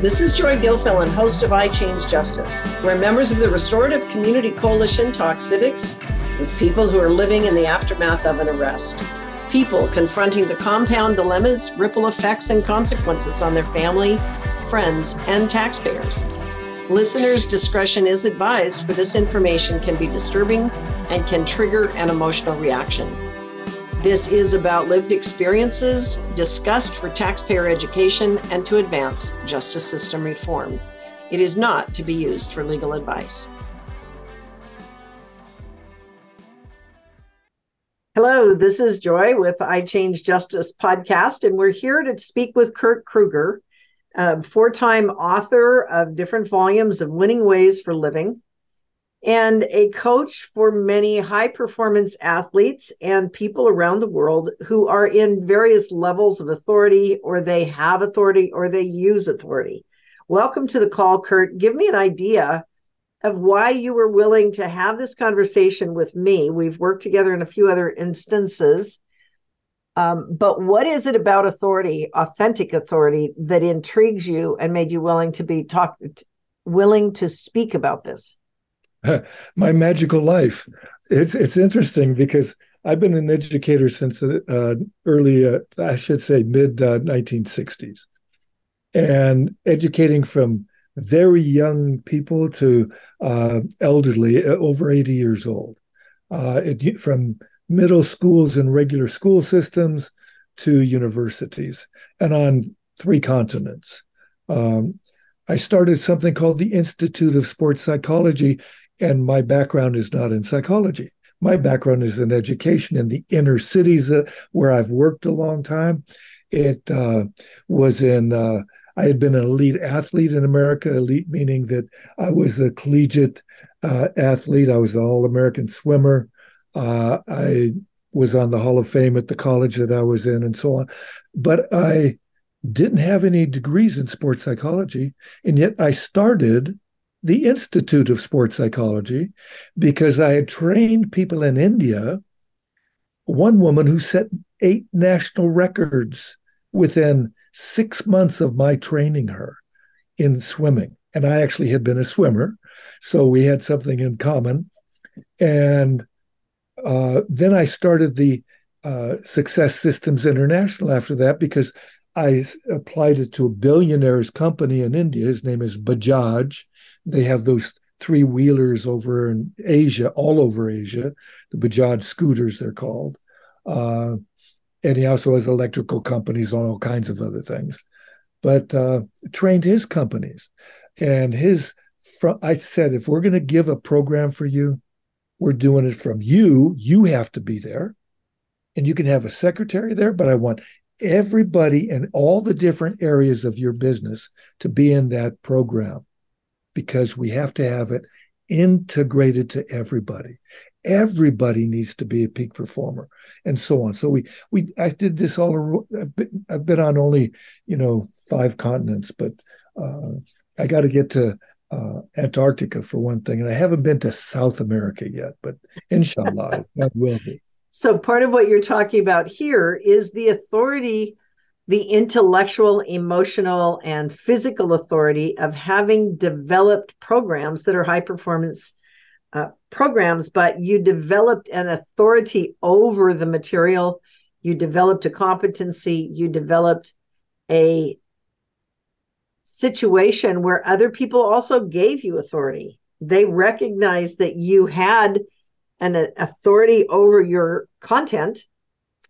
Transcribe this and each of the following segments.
This is Joy Gilfilen, host of iChange Justice, where members of the Restorative Community Coalition talk civics with people who are living in the aftermath of an arrest. People confronting the compound dilemmas, ripple effects, and consequences on their family, friends, and taxpayers. Listeners' discretion is advised, for this information can be disturbing and can trigger an emotional reaction. This is about lived experiences discussed for taxpayer education and to advance justice system reform. It is not to be used for legal advice. Hello, this is Joy with iChange Justice podcast, and we're here to speak with Kurt Krueger, a four time author of different volumes of Winning Ways for Living and a coach for many high performance athletes and people around the world who are in various levels of authority or they have authority or they use authority. Welcome to the call, Kurt. Give me an idea of why you were willing to have this conversation with me. We've worked together in a few other instances. Um, but what is it about authority, authentic authority, that intrigues you and made you willing to be talk, willing to speak about this? my magical life. It's it's interesting because I've been an educator since the uh, early, uh, I should say, mid uh, 1960s, and educating from very young people to uh, elderly, uh, over 80 years old, uh, it, from middle schools and regular school systems to universities, and on three continents. Um, I started something called the Institute of Sports Psychology and my background is not in psychology. My background is in education in the inner cities uh, where I've worked a long time. It uh, was in, uh, I had been an elite athlete in America, elite meaning that I was a collegiate uh, athlete. I was an All American swimmer. Uh, I was on the Hall of Fame at the college that I was in, and so on. But I didn't have any degrees in sports psychology. And yet I started the Institute of Sports Psychology because I had trained people in India. One woman who set eight national records within six months of my training her in swimming. And I actually had been a swimmer. So we had something in common. And uh, then I started the uh, Success Systems International after that because I applied it to a billionaire's company in India. His name is Bajaj they have those three wheelers over in Asia, all over Asia, the Bajaj scooters, they're called. Uh, and he also has electrical companies on all kinds of other things. But uh, trained his companies. And his, I said, if we're going to give a program for you, we're doing it from you. You have to be there. And you can have a secretary there, but I want everybody in all the different areas of your business to be in that program because we have to have it integrated to everybody. Everybody needs to be a peak performer and so on. So we we i did this all i've been, I've been on only you know five continents but uh, i got to get to uh, antarctica for one thing and i haven't been to south america yet but inshallah that will be so part of what you're talking about here is the authority the intellectual, emotional, and physical authority of having developed programs that are high performance uh, programs, but you developed an authority over the material, you developed a competency, you developed a situation where other people also gave you authority. They recognized that you had an authority over your content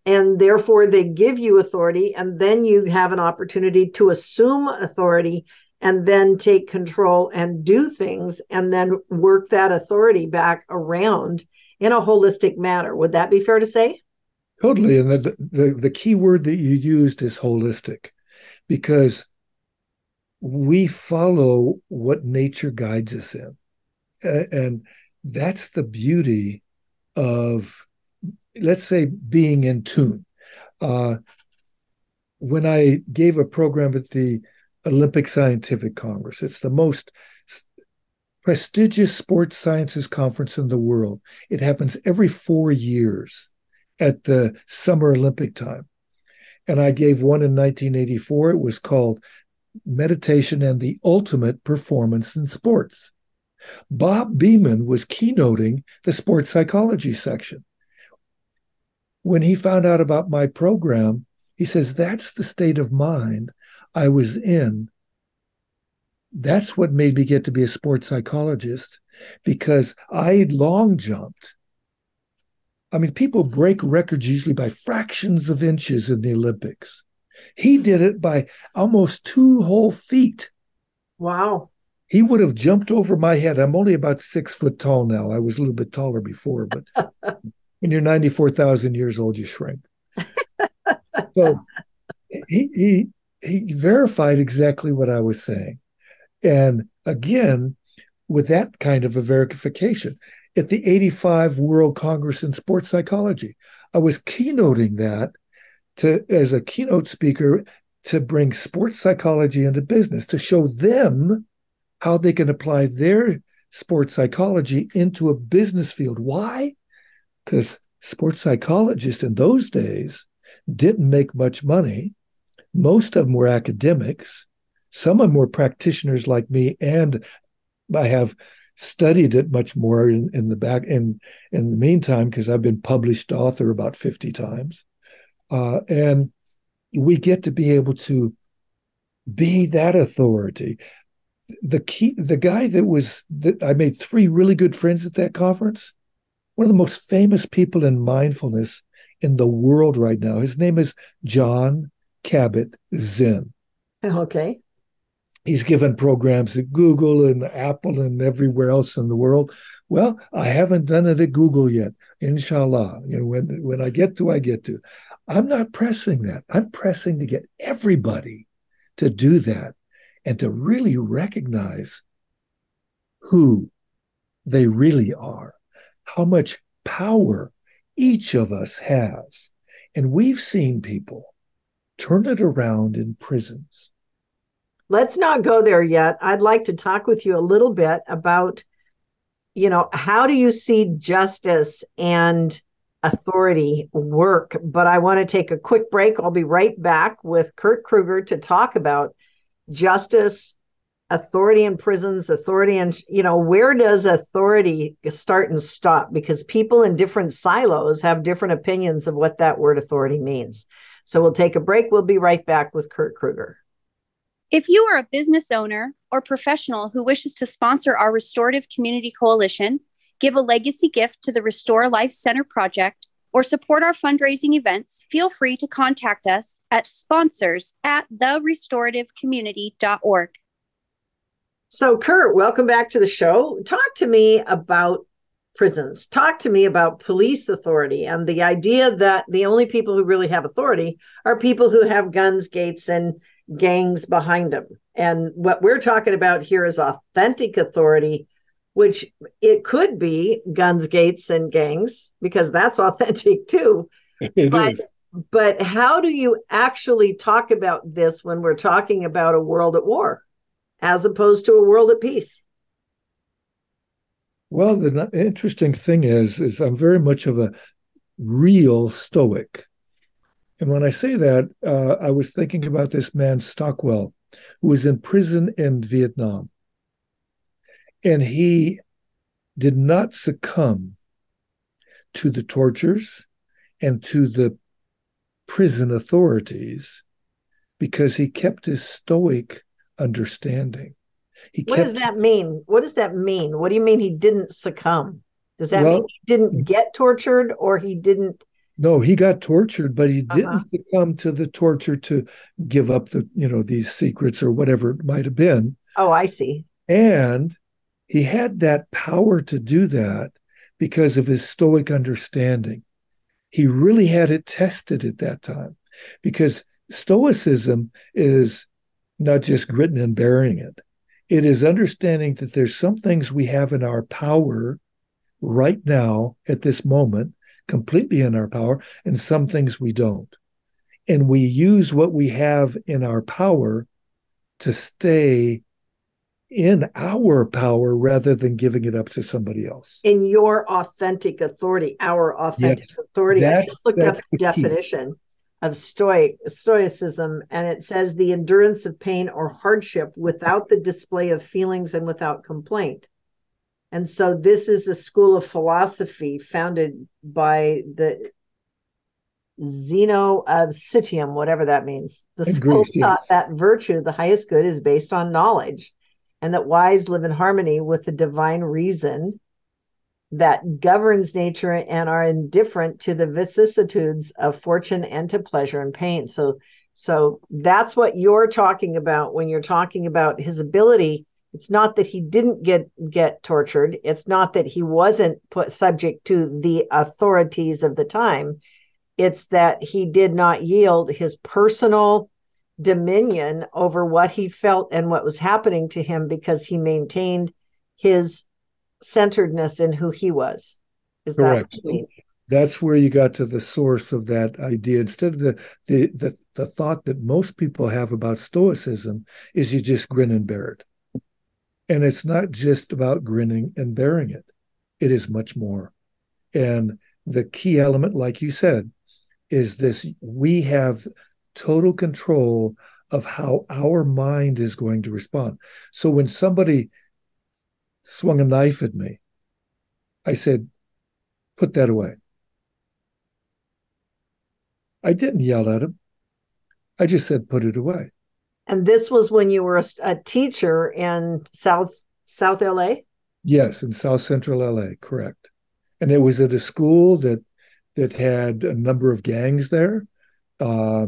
and therefore they give you authority and then you have an opportunity to assume authority and then take control and do things and then work that authority back around in a holistic manner. Would that be fair to say? Totally. And the the, the key word that you used is holistic because we follow what nature guides us in. And that's the beauty of let's say being in tune. Uh, when I gave a program at the Olympic Scientific Congress, it's the most prestigious sports sciences conference in the world. It happens every four years at the Summer Olympic time. And I gave one in 1984. It was called meditation and the ultimate performance in sports. Bob Beamon was keynoting the sports psychology section. When he found out about my program, he says, That's the state of mind I was in. That's what made me get to be a sports psychologist because I long jumped. I mean, people break records usually by fractions of inches in the Olympics. He did it by almost two whole feet. Wow. He would have jumped over my head. I'm only about six foot tall now. I was a little bit taller before, but when you're 94,000 years old, you shrink. so he, he, he verified exactly what I was saying. And again, with that kind of a verification, at the 85 World Congress in Sports Psychology, I was keynoting that to as a keynote speaker to bring sports psychology into business to show them how they can apply their sports psychology into a business field. Why? Because sports psychologists in those days didn't make much money. Most of them were academics. Some of them were practitioners like me, and I have studied it much more in, in the back in in the meantime because I've been published author about 50 times. Uh, and we get to be able to be that authority. The key, the guy that was that I made three really good friends at that conference. One of the most famous people in mindfulness in the world right now. His name is John Kabat-Zinn. Okay. He's given programs at Google and Apple and everywhere else in the world. Well, I haven't done it at Google yet. Inshallah. You know, when when I get to, I get to. I'm not pressing that. I'm pressing to get everybody to do that and to really recognize who they really are, how much power each of us has. And we've seen people turn it around in prisons. Let's not go there yet. I'd like to talk with you a little bit about, you know, how do you see justice and authority work. But I want to take a quick break. I'll be right back with Kurt Krueger to talk about justice, authority in prisons, authority and you know, where does authority start and stop? Because people in different silos have different opinions of what that word authority means. So we'll take a break. We'll be right back with Kurt Krueger. If you are a business owner or professional who wishes to sponsor our Restorative Community Coalition, give a legacy gift to the Restore Life Center project, or support our fundraising events, feel free to contact us at sponsors at therestorativecommunity.org. So, Kurt, welcome back to the show. Talk to me about prisons. Talk to me about police authority and the idea that the only people who really have authority are people who have guns, gates, and gangs behind them. And what we're talking about here is authentic authority which it could be guns, gates, and gangs, because that's authentic too. It but, is. but how do you actually talk about this when we're talking about a world at war as opposed to a world at peace? Well, the interesting thing is, is I'm very much of a real stoic. And when I say that, uh, I was thinking about this man, Stockwell, who was in prison in Vietnam. And he did not succumb to the tortures and to the prison authorities because he kept his stoic understanding. He what kept, does that mean? What does that mean? What do you mean he didn't succumb? Does that well, mean he didn't get tortured or he didn't? No, he got tortured, but he didn't uh-huh. succumb to the torture to give up the, you know, these secrets or whatever it might have been. Oh, I see. And he had that power to do that because of his stoic understanding. He really had it tested at that time because stoicism is not just gritting and bearing it. It is understanding that there's some things we have in our power right now at this moment, completely in our power, and some things we don't. And we use what we have in our power to stay in our power rather than giving it up to somebody else. In your authentic authority, our authentic yes, authority. I just looked up the definition. of stoic stoicism and it says the endurance of pain or hardship without the display of feelings and without complaint and so this is a school of philosophy founded by the Zeno of Citium, whatever that means. The school Greece, taught yes. that virtue, the highest good, is based on knowledge, and that wise live in harmony with the divine reason that governs nature and are indifferent to the vicissitudes of fortune and to pleasure and pain. So, so that's what you're talking about when you're talking about his ability. It's not that he didn't get get tortured. It's not that he wasn't put subject to the authorities of the time it's that he did not yield his personal dominion over what he felt and what was happening to him because he maintained his centeredness in who he was. Is Correct. that what you mean? That's where you got to the source of that idea. Instead of the, the the the thought that most people have about stoicism is you just grin and bear it. And it's not just about grinning and bearing it. It is much more. And the key element, like you said, is this we have total control of how our mind is going to respond. So when somebody swung a knife at me, I said, put that away. I didn't yell at him. I just said, put it away. And this was when you were a, a teacher in South South LA. Yes, in South Central LA, correct. And it was at a school that that had a number of gangs there. Uh,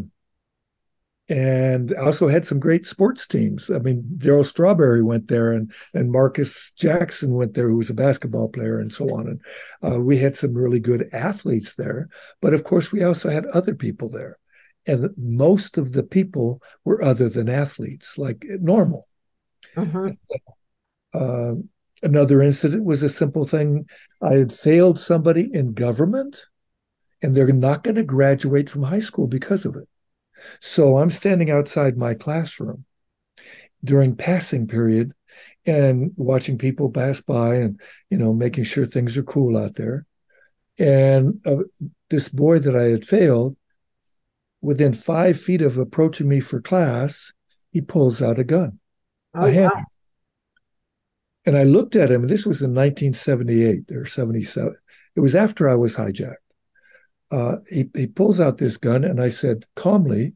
and also had some great sports teams. I mean, Darryl Strawberry went there, and and Marcus Jackson went there, who was a basketball player, and so on. And uh, we had some really good athletes there. But of course, we also had other people there, and most of the people were other than athletes, like normal. Mhm. Uh, another incident was a simple thing. I had failed somebody in government, and they're not going to graduate from high school because of it. So I'm standing outside my classroom during passing period and watching people pass by and, you know, making sure things are cool out there. And uh, this boy that I had failed, within five feet of approaching me for class, he pulls out a gun. Oh, a hand. wow. And I looked at him, and this was in 1978 or 77. It was after I was hijacked. Uh, he, he pulls out this gun, and I said, calmly,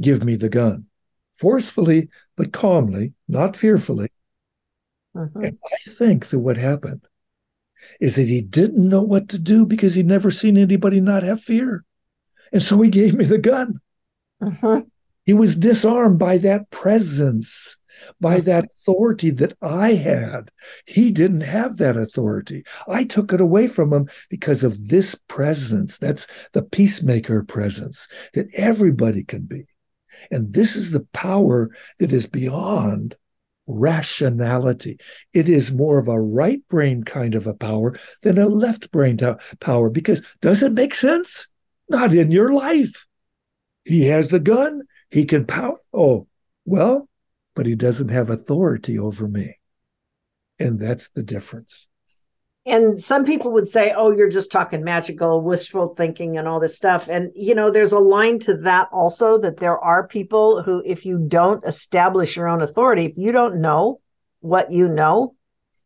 give me the gun. Forcefully, but calmly, not fearfully. Mhm. And I think that what happened is that he didn't know what to do because he'd never seen anybody not have fear. And so he gave me the gun. Mhm. He was disarmed by that presence, by that authority that I had. He didn't have that authority. I took it away from him because of this presence. That's the peacemaker presence that everybody can be. And this is the power that is beyond rationality. It is more of a right brain kind of a power than a left brain power because does it make sense? Not in your life. He has the gun, he can power. Oh, well, but he doesn't have authority over me. And that's the difference. and some people would say oh you're just talking magical wishful thinking and all this stuff and you know there's a line to that also that there are people who if you don't establish your own authority if you don't know what you know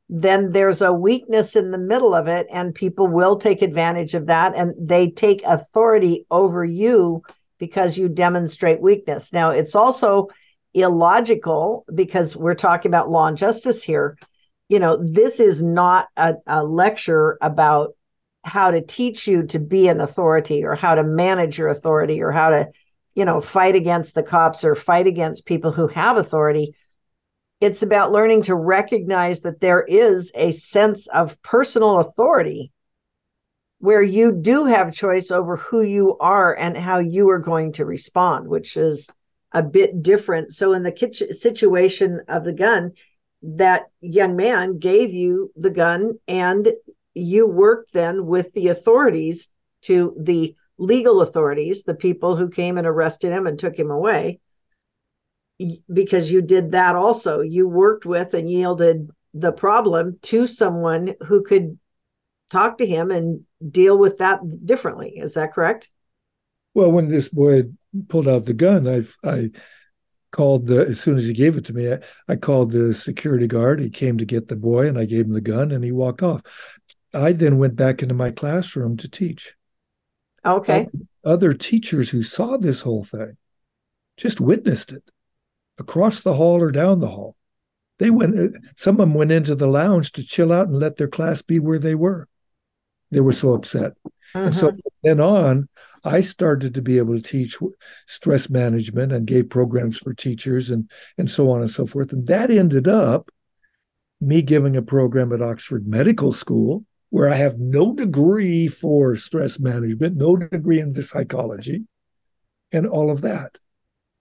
then there's a weakness in the middle of it and people will take advantage of that and they take authority over you because you demonstrate weakness now it's also illogical because we're talking about law and justice here you know, this is not a, a, lecture about how to teach you to be an authority or how to manage your authority or how to, you know, fight against the cops or fight against people who have authority. It's about learning to recognize that there is a sense of personal authority where you do have choice over who you are and how you are going to respond, which is a bit different. So, in the kitchen situation of the gun, that young man gave you the gun and you worked then with the authorities to the legal authorities the people who came and arrested him and took him away because you did that also. You worked with and yielded the problem to someone who could talk to him and deal with that differently. Is that correct? Well, when this boy pulled out the gun, I I called the as soon as he gave it to me, I, I called the security guard. He came to get the boy, and I gave him the gun, and he walked off. I then went back into my classroom to teach. Okay. Other teachers who saw this whole thing just witnessed it across the hall or down the hall. They went, some of them went into the lounge to chill out and let their class be where they were. They were so upset. And so mm-hmm. then on, I started to be able to teach stress management and gave programs for teachers and, and so on and so forth. And that ended up me giving a program at Oxford Medical School where I have no degree for stress management, no degree in the psychology, and all of that.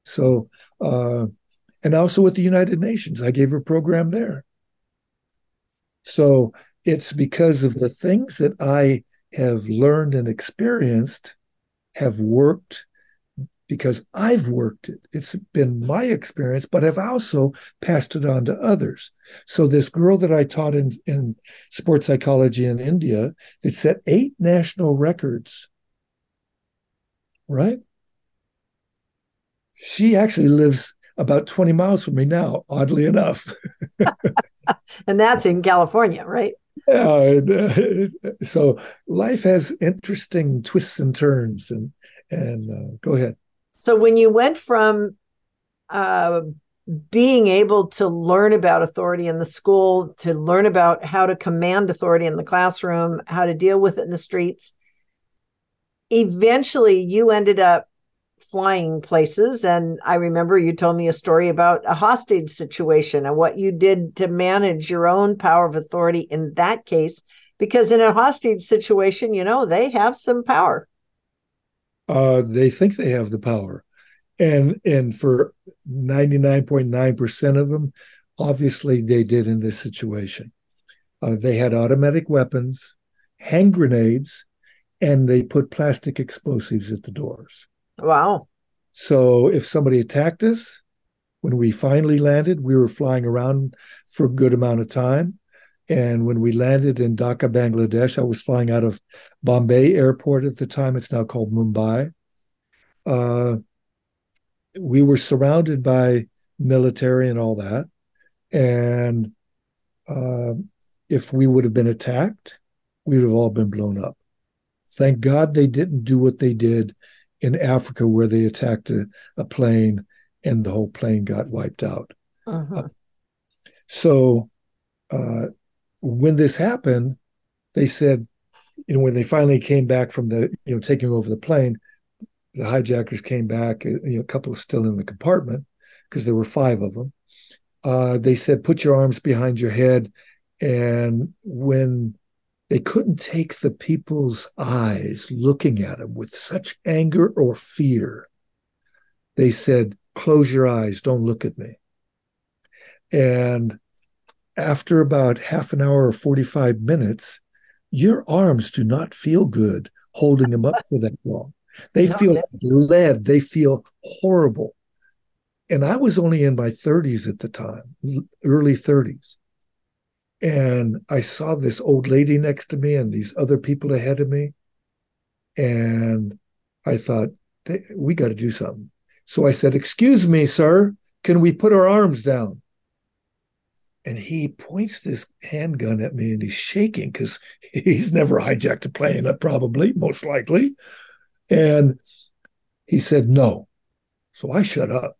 So, uh, and also with the United Nations, I gave a program there. So it's because of the things that I have learned and experienced have worked because I've worked it. It's been my experience, but I've also passed it on to others. So this girl that I taught in, in sports psychology in India that set eight national records, right? She actually lives about 20 miles from me now, oddly enough. and that's in California, right? Yeah. So life has interesting twists and turns, and and uh, go ahead. So when you went from uh, being able to learn about authority in the school to learn about how to command authority in the classroom, how to deal with it in the streets, eventually you ended up flying places. And I remember you told me a story about a hostage situation and what you did to manage your own power of authority in that case. Because in a hostage situation, you know, they have some power. Uh, they think they have the power. And and for 99.9% of them, obviously they did in this situation. Uh, they had automatic weapons, hand grenades, and they put plastic explosives at the doors. Wow. So if somebody attacked us, when we finally landed, we were flying around for a good amount of time. And when we landed in Dhaka, Bangladesh, I was flying out of Bombay Airport at the time. It's now called Mumbai. Uh, we were surrounded by military and all that. And uh, if we would have been attacked, we would have all been blown up. Thank God they didn't do what they did in Africa where they attacked a, a plane and the whole plane got wiped out. Uh-huh. Uh, so uh, when this happened, they said, you know, when they finally came back from the, you know, taking over the plane, the hijackers came back, uh, you know, a couple still in the compartment because there were five of them. Uh, they said, put your arms behind your head. And when they couldn't take the people's eyes looking at him with such anger or fear. They said, Close your eyes, don't look at me. And after about half an hour or 45 minutes, your arms do not feel good holding them up for that long. They feel lead, they feel horrible. And I was only in my 30s at the time, early 30s. And I saw this old lady next to me and these other people ahead of me. And I thought, we got to do something. So I said, Excuse me, sir, can we put our arms down? And he points this handgun at me and he's shaking because he's never hijacked a plane, uh, probably, most likely. And he said, No. So I shut up.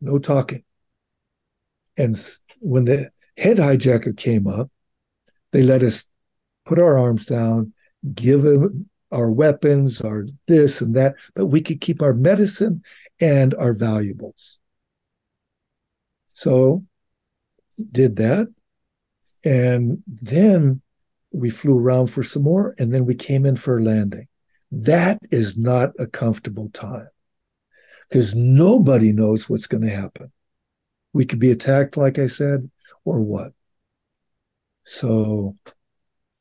No talking. And when the head hijacker came up. They let us put our arms down, give him our weapons, our this and that, but we could keep our medicine and our valuables. So did that. And then we flew around for some more, and then we came in for a landing. That is not a comfortable time because nobody knows what's going to happen. We could be attacked, like I said or what? So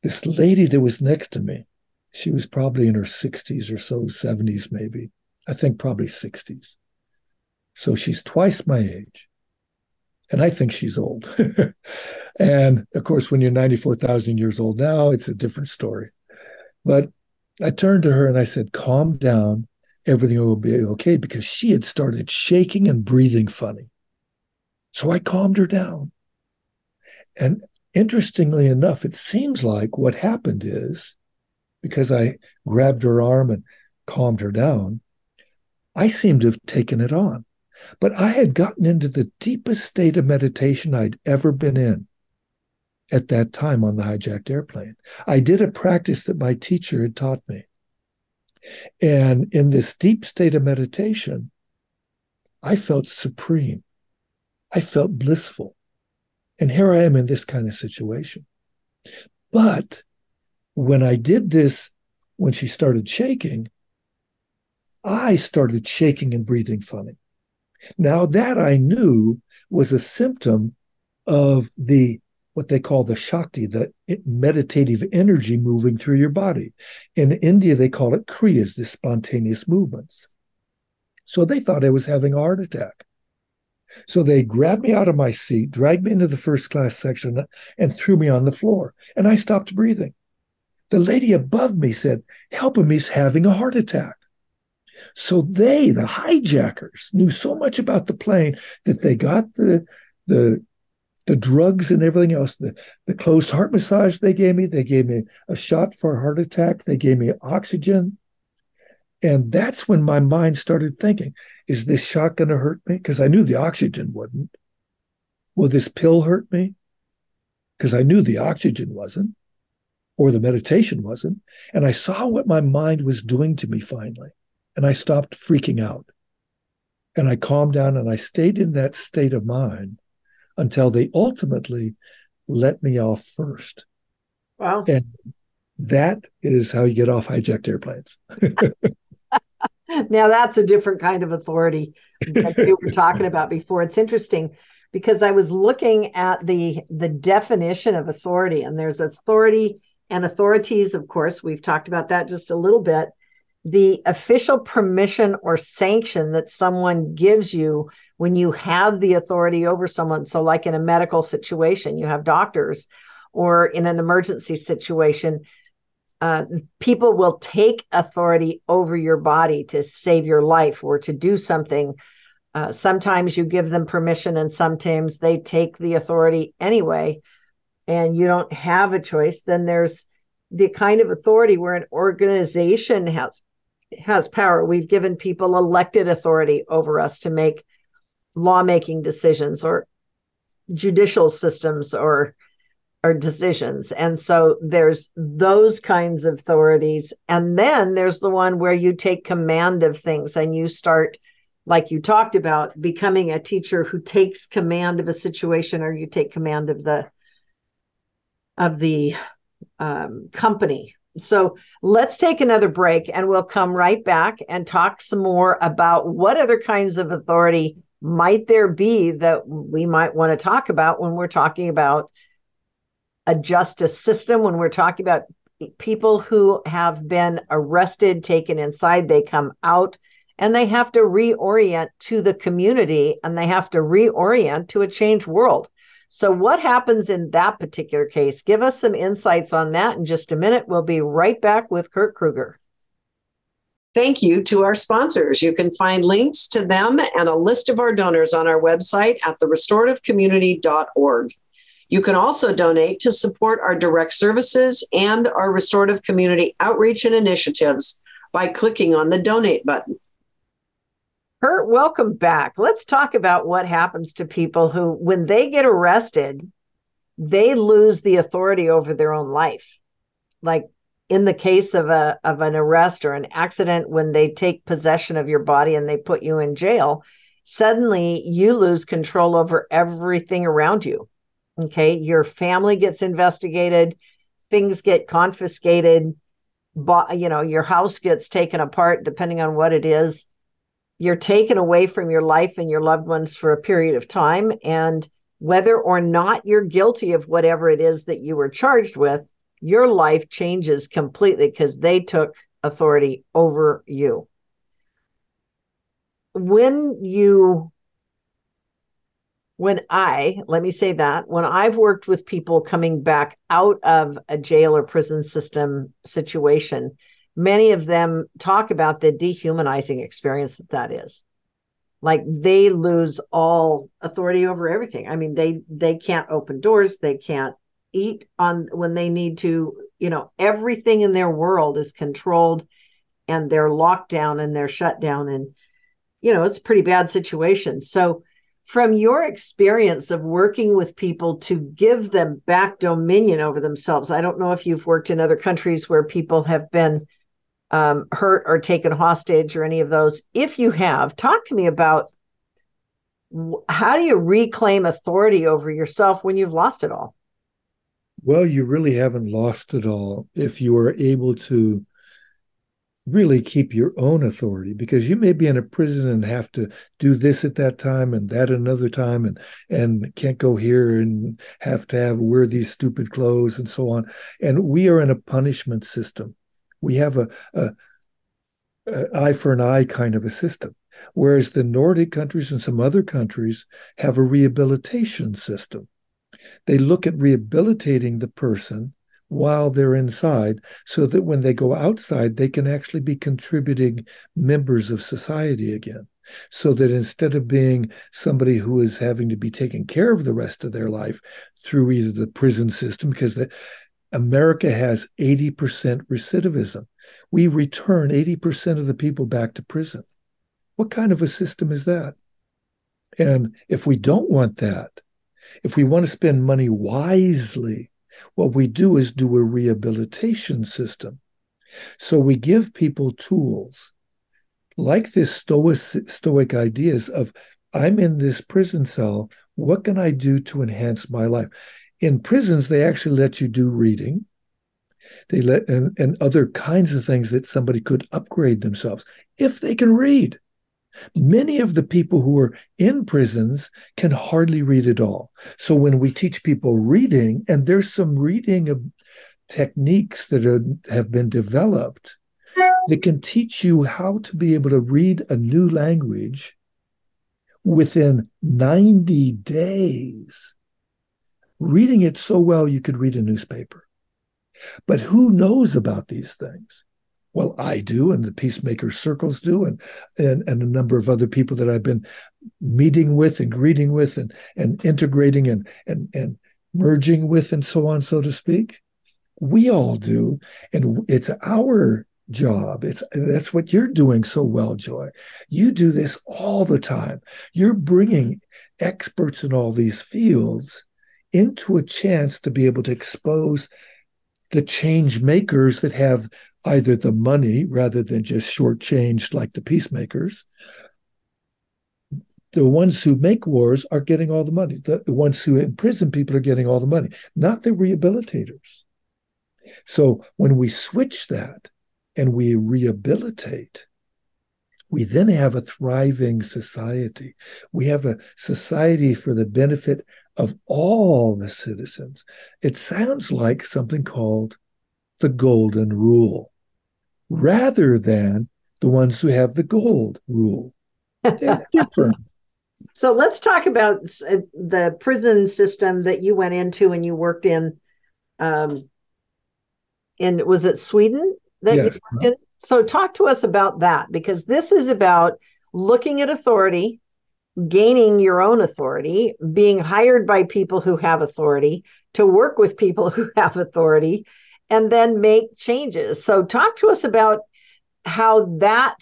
this lady that was next to me, she was probably in her 60s or so, 70s maybe. I think probably 60s. So she's twice my age. And I think she's old. and of course, when you're 94,000 years old now, it's a different story. But I turned to her and I said, Calm down. Everything will be okay because she had started shaking and breathing funny. So I calmed her down. And interestingly enough, it seems like what happened is because I grabbed her arm and calmed her down, I seemed to have taken it on. But I had gotten into the deepest state of meditation I'd ever been in at that time on the hijacked airplane. I did a practice that my teacher had taught me. And in this deep state of meditation, I felt supreme. I felt blissful. And here I am in this kind of situation. But when I did this, when she started shaking, I started shaking and breathing funny. Now, that I knew was a symptom of the what they call the Shakti, the meditative energy moving through your body. In India, they call it Kriyas, the spontaneous movements. So they thought I was having a heart attack. So they grabbed me out of my seat, dragged me into the first class section, and threw me on the floor. And I stopped breathing. The lady above me said, Help him, he's having a heart attack. So they, the hijackers, knew so much about the plane that they got the the the drugs and everything else, the, the closed heart massage they gave me, they gave me a shot for a heart attack, they gave me oxygen. And that's when my mind started thinking, is this shot going to hurt me? Because I knew the oxygen wouldn't. Will this pill hurt me? Because I knew the oxygen wasn't, or the meditation wasn't. And I saw what my mind was doing to me finally. And I stopped freaking out. And I calmed down and I stayed in that state of mind until they ultimately let me off first. Wow. And that is how you get off hijacked airplanes. now that's a different kind of authority that we were talking about before. It's interesting because I was looking at the the definition of authority, and there's authority and authorities, of course. We've talked about that just a little bit. The official permission or sanction that someone gives you when you have the authority over someone. So, like in a medical situation, you have doctors, or in an emergency situation, uh, people will take authority over your body to save your life or to do something. Uh, sometimes you give them permission, and sometimes they take the authority anyway, and you don't have a choice. Then there's the kind of authority where an organization has has power. We've given people elected authority over us to make lawmaking decisions or judicial systems or or decisions. And so there's those kinds of authorities. And then there's the one where you take command of things and you start like you talked about becoming a teacher who takes command of a situation or you take command of the of the um, company. So let's take another break and we'll come right back and talk some more about what other kinds of authority might there be that we might want to talk about when we're talking about a justice system, when we're talking about people who have been arrested, taken inside, they come out and they have to reorient to the community and they have to reorient to a changed world. So, what happens in that particular case? Give us some insights on that in just a minute. We'll be right back with Kurt Krueger. Thank you to our sponsors. You can find links to them and a list of our donors on our website at therestorativecommunity.org. You can also donate to support our direct services and our restorative community outreach and initiatives by clicking on the donate button. Kurt, welcome back. Let's talk about what happens to people who, when they get arrested, they lose the authority over their own life. Like in the case of a of an arrest or an accident when they take possession of your body and they put you in jail suddenly you lose control over everything around you okay your family gets investigated things get confiscated but you know your house gets taken apart depending on what it is you're taken away from your life and your loved ones for a period of time and whether or not you're guilty of whatever it is that you were charged with your life changes completely because they took authority over you. When you, when I, let me say that, when I've worked with people coming back out of a jail or prison system situation, many of them talk about the dehumanizing experience that that is. Like they lose all authority over everything. I mean they they can't open doors they can't eat on when they need to you know everything in their world is controlled and they're locked down and they're shut down and you know it's a pretty bad situation. So from your experience of working with people to give them back dominion over themselves. I don't know if you've worked in other countries where people have been um, hurt or taken hostage or any of those. If you have talk to me about how do you reclaim authority over yourself when you've lost it all? Well you really haven't lost it all if you are able to really keep your own authority because you may be in a prison and have to do this at that time and that another time and and can't go here and have to have wear these stupid clothes and so on. And we are in a punishment system. We have a, a, a eye for an eye kind of a system. Whereas the nordic countries and some other countries have a rehabilitation system. They look at rehabilitating the person while they're inside so that when they go outside, they can actually be contributing members of society again. So that instead of being somebody who is having to be taken care of the rest of their life through either the prison system, because the, America has 80% recidivism. We return 80% of the people back to prison. What kind of a system is that? And if we don't want that, if we want to spend money wisely, what we do is do a rehabilitation system. So we give people tools like this stoic, stoic ideas of I'm in this prison cell. What can I do to enhance my life? In prisons, they actually let you do reading. They let and, and other kinds of things that somebody could upgrade themselves if they can read. Many of the people who are in prisons can hardly read at all. So when we teach people reading, and there's some reading techniques that are, have been developed that can teach you how to be able to read a new language within 90 days. Reading it so well you could read a newspaper. But who knows about these things? Well, I do, and the peacemaker circles do, and, and and a number of other people that I've been meeting with and greeting with and and integrating and and and merging with and so on, so to speak. We all do, and it's our job. It's that's what you're doing so well, Joy. You do this all the time. You're bringing experts in all these fields into a chance to be able to expose the change makers that have either the money rather than just shortchanged like the peacemakers. The ones who make wars are getting all the money. The, the ones who imprison people are getting all the money, not the rehabilitators. So when we switch that and we rehabilitate, we then have a thriving society. We have a society for the benefit of all the citizens. It sounds like something called the Golden Rule rather than the ones who have the gold rule. They're different. So let's talk about uh, the prison system that you went into and you worked in. Um, and was it Sweden that yes. you worked in? So talk to us about that because this is about looking at authority, gaining your own authority, being hired by people who have authority, to work with people who have authority, and then make changes. So, talk to us about how that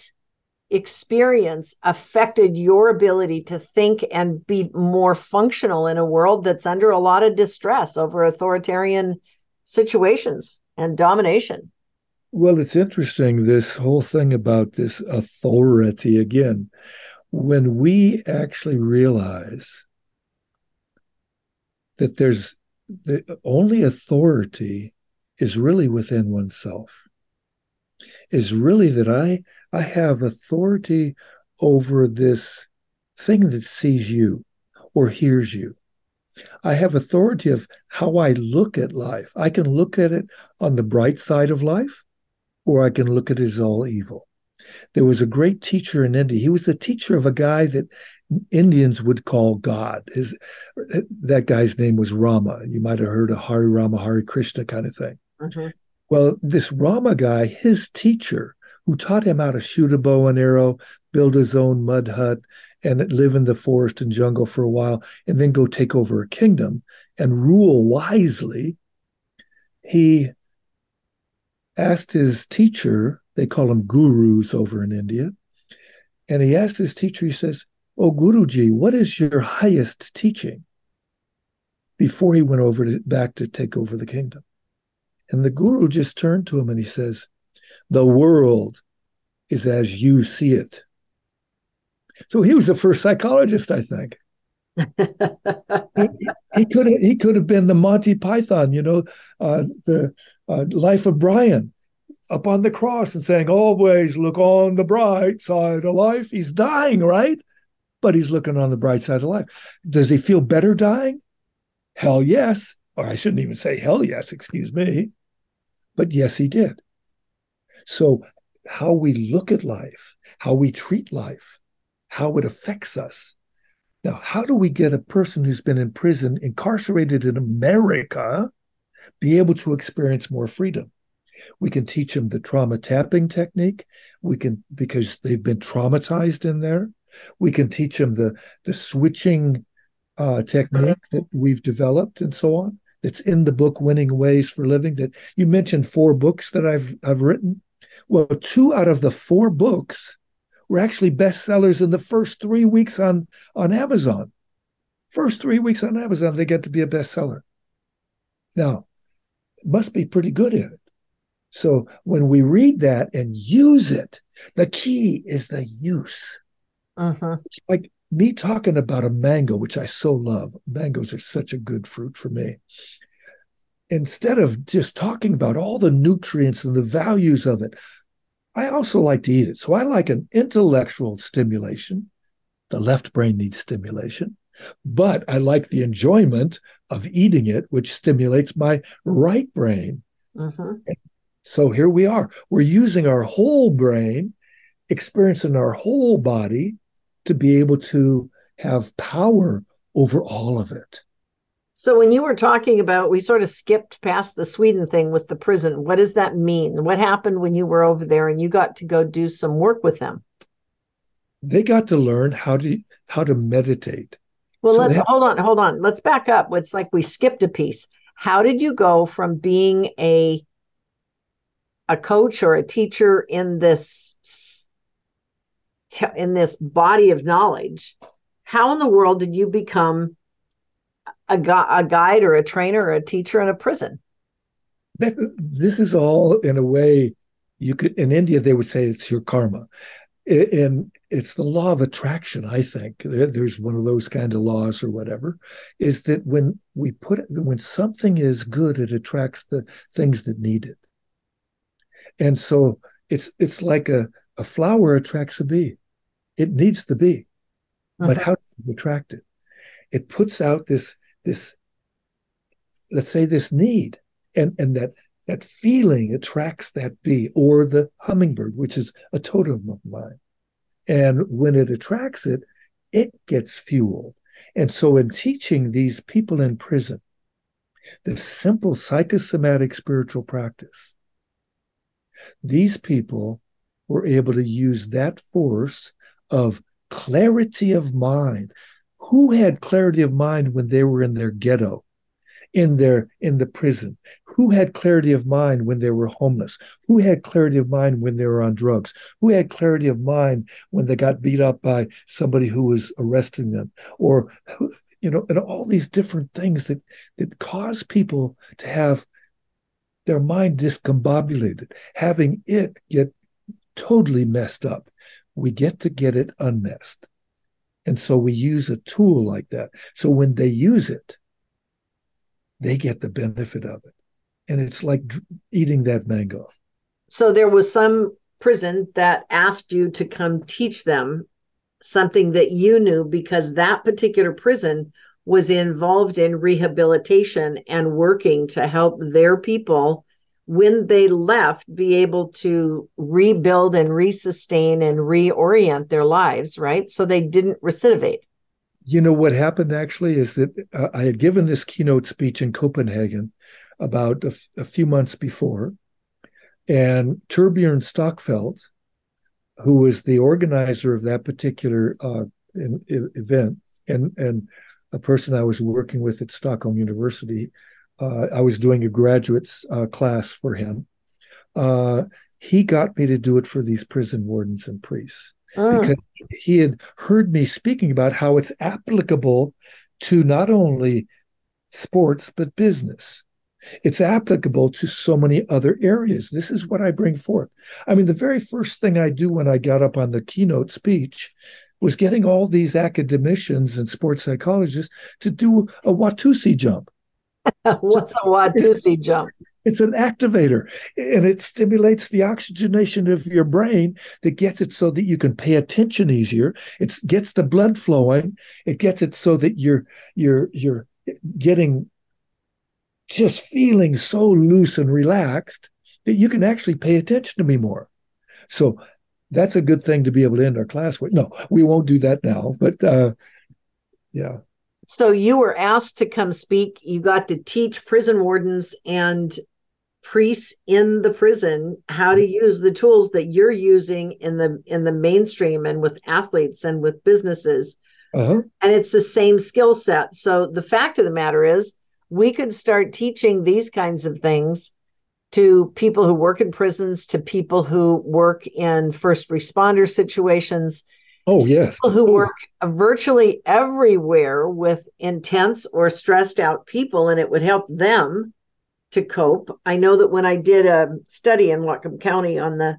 experience affected your ability to think and be more functional in a world that's under a lot of distress over authoritarian situations and domination. Well, it's interesting, this whole thing about this authority again. When we actually realize that there's the only authority is really within oneself is really that i i have authority over this thing that sees you or hears you i have authority of how i look at life i can look at it on the bright side of life or i can look at it as all evil there was a great teacher in india he was the teacher of a guy that Indians would call God. His that guy's name was Rama. You might have heard of Hari Rama, Hari Krishna kind of thing. Mm-hmm. Well, this Rama guy, his teacher, who taught him how to shoot a bow and arrow, build his own mud hut, and live in the forest and jungle for a while, and then go take over a kingdom and rule wisely, he asked his teacher, they call them gurus over in India, and he asked his teacher, he says, Oh, Guruji, what is your highest teaching? Before he went over to, back to take over the kingdom. And the guru just turned to him and he says, The world is as you see it. So he was the first psychologist, I think. he, he could have he could have been the Monty Python, you know, uh, the uh, Life of Brian up on the cross and saying, "Always look on the bright side of life." He's dying, right? But he's looking on the bright side of life. Does he feel better dying? Hell yes. Or I shouldn't even say hell yes. Excuse me. But yes, he did. So how we look at life, how we treat life, how it affects us. Now, how do we get a person who's been in prison, incarcerated in America, be able to experience more freedom? We can teach them the trauma tapping technique. We can, because they've been traumatized in there. We can teach them the, the switching uh, technique that we've developed and so on. That's in the book Winning Ways for Living. That you mentioned four books that I've I've written. Well, two out of the four books were actually bestsellers in the first three weeks on on Amazon. First three weeks on Amazon, they get to be a bestseller. Now, must be pretty good at it. So when we read that and use it, the key is the use. Uh-huh. It's like me talking about a mango, which I so love. Mangoes are such a good fruit for me. Instead of just talking about all the nutrients and the values of it, I also like to eat it. So I like an intellectual stimulation. The left brain needs stimulation, but I like the enjoyment of eating it, which stimulates my right brain. Mm-hmm. So here we are. We're using our whole brain, experiencing our whole body to be able to have power over all of it. So when you were talking about, we sort of skipped past the Sweden thing with the prison. What does that mean? What happened when you were over there and you got to go do some work with them? They got to learn how to how to meditate. Well, so let's have- hold on, hold on. Let's back up. It's like we skipped a piece. How did you go from being a a coach or a teacher in this in this body of knowledge? How in the world did you become a, gu- a guide or a trainer or a teacher in a prison. This is all in a way you could in India they would say it's your karma, and it's the law of attraction. I think there's one of those kind of laws or whatever, is that when we put when something is good, it attracts the things that need it, and so it's it's like a a flower attracts a bee. It needs to be. but uh-huh. how does it attract it? It puts out this this let's say this need and and that that feeling attracts that bee or the hummingbird which is a totem of mine and when it attracts it it gets fueled and so in teaching these people in prison the simple psychosomatic spiritual practice these people were able to use that force of clarity of mind. Who had clarity of mind when they were in their ghetto in their in the prison? Who had clarity of mind when they were homeless? Who had clarity of mind when they were on drugs? Who had clarity of mind when they got beat up by somebody who was arresting them? Or you know and all these different things that that cause people to have their mind discombobulated having it get totally messed up we get to get it unmessed and so we use a tool like that. So when they use it, they get the benefit of it. And it's like eating that mango. So there was some prison that asked you to come teach them something that you knew because that particular prison was involved in rehabilitation and working to help their people when they left be able to rebuild and resustain and reorient their lives right? So they didn't recidivate. You know what happened actually is that uh, i had given this keynote speech in copenhagen about a, f- a few months before And Torbjörn Stockfelt, who was the organizer of that particular uh, in, in event, and and a person I was working with at Stockholm University, uh, I was doing a graduate uh, class for him. Uh, he got me to do it for these prison wardens and priests mm. because he had heard me speaking about how it's applicable to not only sports but business. It's applicable to so many other areas. This is what I bring forth. I mean, the very first thing I do when I got up on the keynote speech was getting all these academicians and sports psychologists to do a Watusi jump. What's a Watusi jump? It's an activator and it stimulates the oxygenation of your brain that gets it so that you can pay attention easier. It gets the blood flowing. It gets it so that you're you're you're getting just feeling so loose and relaxed that you can actually pay attention to me more. So that's a good thing to be able to end our class with. No, we won't do that now, but uh, yeah. So you were asked to come speak. You got to teach prison wardens and priests in the prison how to use the tools that you're using in the in the mainstream and with athletes and with businesses. Uh-huh. And it's the same skill set. So the fact of the matter is, we could start teaching these kinds of things to people who work in prisons, to people who work in first responder situations. Oh, yes. People who oh. work virtually everywhere with intense or stressed out people, and it would help them to cope. I know that when I did a study in Whatcom County on the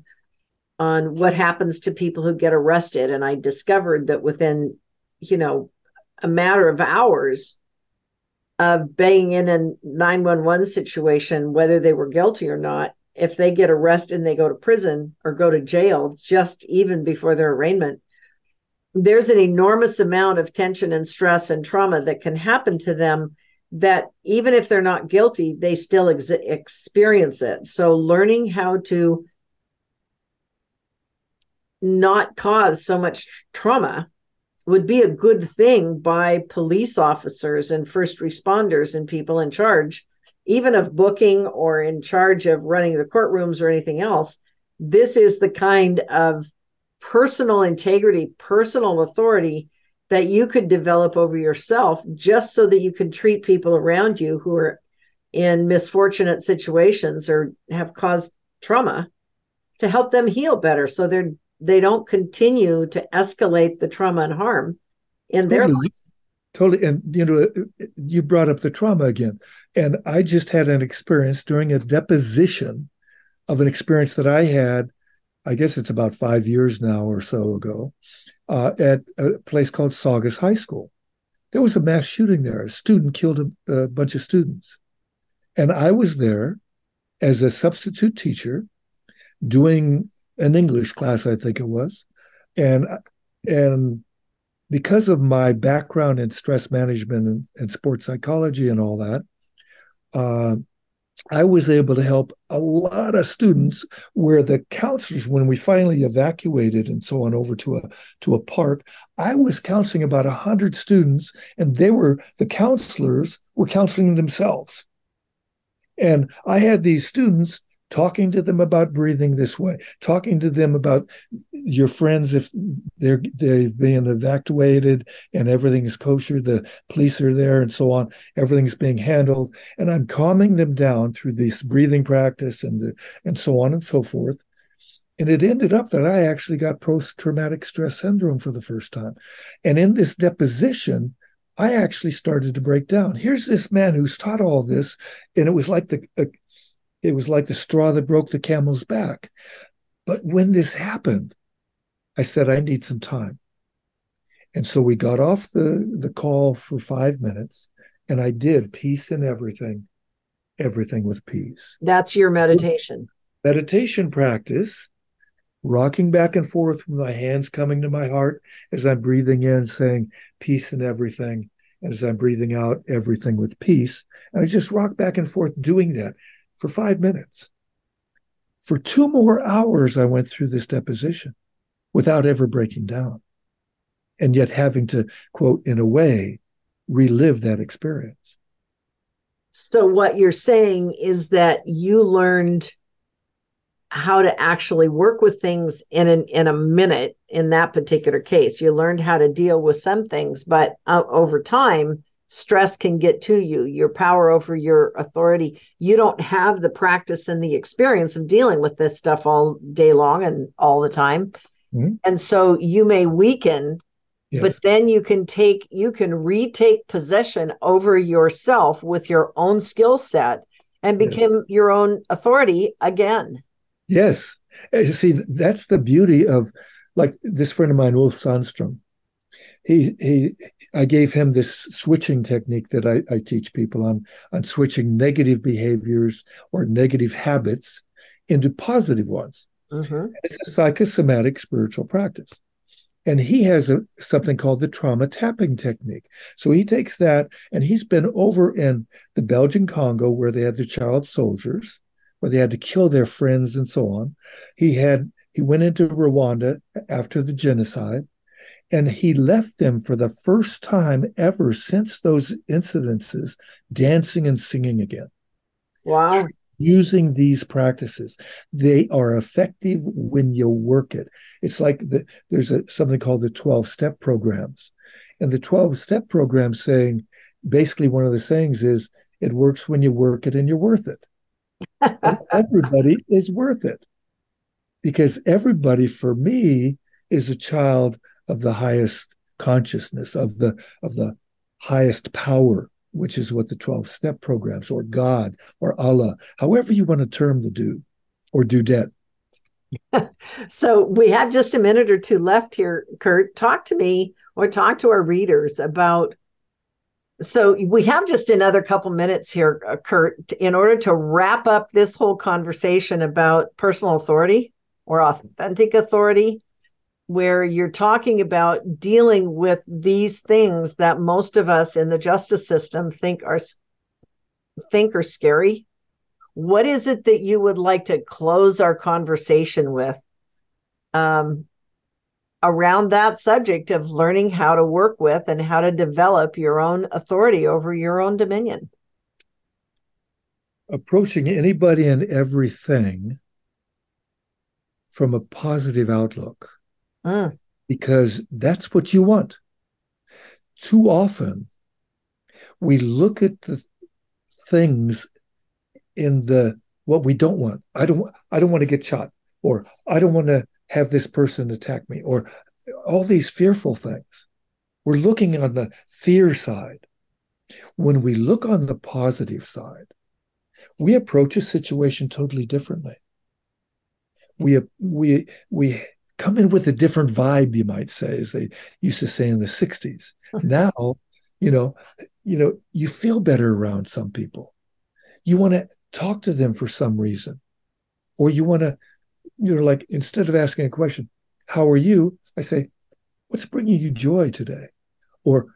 on what happens to people who get arrested, and I discovered that within, you know, a matter of hours, of being in a 911 situation, whether they were guilty or not, if they get arrested and they go to prison or go to jail just even before their arraignment, there's an enormous amount of tension and stress and trauma that can happen to them that even if they're not guilty, they still ex- experience it. So learning how to not cause so much trauma would be a good thing by police officers and first responders and people in charge, even of booking or in charge of running the courtrooms or anything else. This is the kind of personal integrity, personal authority that you could develop over yourself just so that you can treat people around you who are in misfortunate situations or have caused trauma to help them heal better so they're they don't continue to escalate the trauma and harm in their totally. lives. Totally. And, you know, you brought up the trauma again. And I just had an experience during a deposition of an experience that I had, I guess it's about five years now or so ago, uh, at a place called Saugus High School. There was a mass shooting there. A student killed a, a bunch of students. And I was there as a substitute teacher doing an English class, I think it was, and and because of my background in stress management and, and sports psychology and all that, uh, I was able to help a lot of students where the counselors, when we finally evacuated and so on over to a to a park, I was counseling about a hundred students, and they were the counselors were counseling themselves. And I had these students talking to them about breathing this way, talking to them about your friends if they're they've been evacuated and everything is kosher, the police are there and so on, everything's being handled, and I'm calming them down through this breathing practice and the, and so on and so forth. And it ended up that I actually got post traumatic stress syndrome for the first time. And in this deposition, I actually started to break down. Here's this man who's taught all this, and it was like the it was like the straw that broke the camel's back. But when this happened, I said, I need some time. And so we got off the, the call for five minutes, and I did peace in everything, everything with peace. That's your meditation. Meditation practice, rocking back and forth with my hands coming to my heart as I'm breathing in, saying peace in everything. And as I'm breathing out, everything with peace. And I just rock back and forth doing that for five minutes. For two more hours, I went through this deposition without ever breaking down. And yet having to, quote, in a way, relive that experience. So, what you're saying is that you learned how to actually work with things in an, in a minute in that particular case. You learned how to deal with some things, but uh, over time, stress can get to you, your power over your authority. You don't have the practice and the experience of dealing with this stuff all day long and all the time. Mm-hmm. And so you may weaken, yes. but then you can take, you can retake possession over yourself with your own skill set and become yes. your own authority again. Yes. You see, that's the beauty of like this friend of mine, Ulf Sandström. He he I gave him this switching technique that I, I teach people on on switching negative behaviors or negative habits into positive ones. Mm-hmm. It's a psychosomatic spiritual practice. And he has a, something called the trauma tapping technique. So he takes that and he's been over in the Belgian Congo where they had the child soldiers where they had to kill their friends and so on. He had he went into Rwanda after the genocide, and he left them for the first time ever since those incidences dancing and singing again. Wow. Using these practices, they are effective when you work it. It's like the, there's a, something called the 12 step programs. And the 12 step program saying basically one of the sayings is it works when you work it and you're worth it everybody is worth it because everybody for me is a child of the highest consciousness of the of the highest power which is what the 12 step programs or god or allah however you want to term the do or dudette. So we have just a minute or two left here kurt. Talk to me or talk to our readers about so we have just another couple minutes here, uh, Kurt, in order to wrap up this whole conversation about personal authority or authentic authority, where you're talking about dealing with these things that most of us in the justice system think are think are scary. What is it that you would like to close our conversation with? Um, around that subject of learning how to work with and how to develop your own authority over your own dominion. Approaching anybody and everything from a positive outlook, mm. because that's what you want. Too often, we look at the things in the what we don't want. I don't. I don't want to get shot, or I don't want to have this person attack me or all these fearful things. We're looking on the fear side. When we look on the positive side, we approach a situation totally differently. We we we come in with a different vibe, you might say, as they used to say in the 60s. now, you know, you know, you feel better around some people. You want to talk to them for some reason. Or you want to you know, like instead of asking a question, how are you? I say, what's bringing you joy today? Or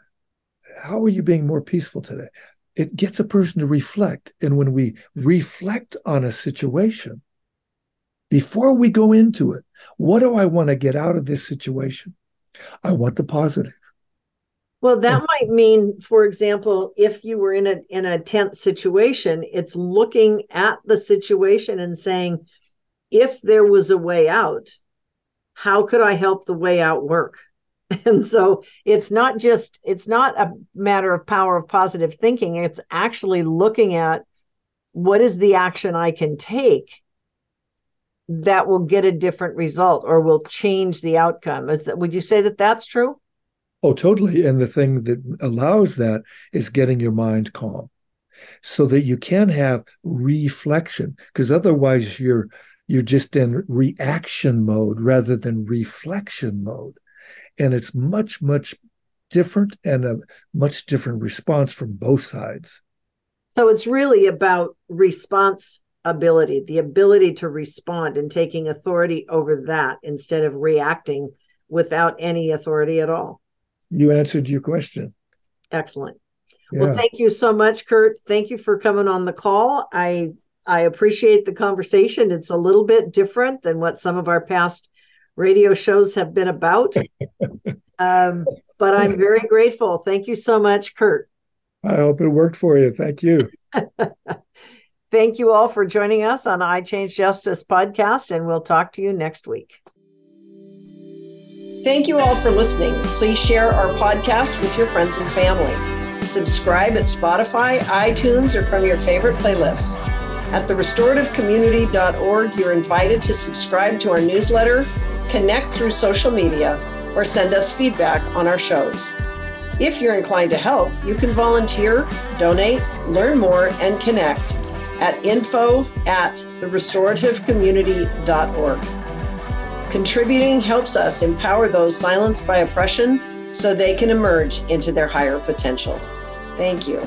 how are you being more peaceful today? It gets a person to reflect. And when we reflect on a situation, before we go into it, what do I want to get out of this situation? I want the positive. Well, that might mean, for example, if you were in a in a tense situation, it's looking at the situation and saying, if there was a way out, how could I help the way out work? And so it's not just, it's not a matter of power of positive thinking. It's actually looking at what is the action I can take that will get a different result or will change the outcome. Is that, would you say that that's true? Oh, totally. And the thing that allows that is getting your mind calm so that you can have reflection because otherwise you're you're just in reaction mode rather than reflection mode. And it's much, much different and a much different response from both sides. So it's really about response ability, the ability to respond and taking authority over that instead of reacting without any authority at all. You answered your question. Excellent. Yeah. Well, thank you so much, Kurt. Thank you for coming on the call. I I appreciate the conversation. It's a little bit different than what some of our past radio shows have been about. um, but I'm very grateful. Thank you so much, Kurt. I hope it worked for you. Thank you. Thank you all for joining us on iChange Justice podcast, and we'll talk to you next week. Thank you all for listening. Please share our podcast with your friends and family. Subscribe at Spotify, iTunes, or from your favorite playlists. At therestorativecommunity.org, you're invited to subscribe to our newsletter, connect through social media, or send us feedback on our shows. If you're inclined to help, you can volunteer, donate, learn more, and connect at info at therestorativecommunity.org. Contributing helps us empower those silenced by oppression so they can emerge into their higher potential. Thank you.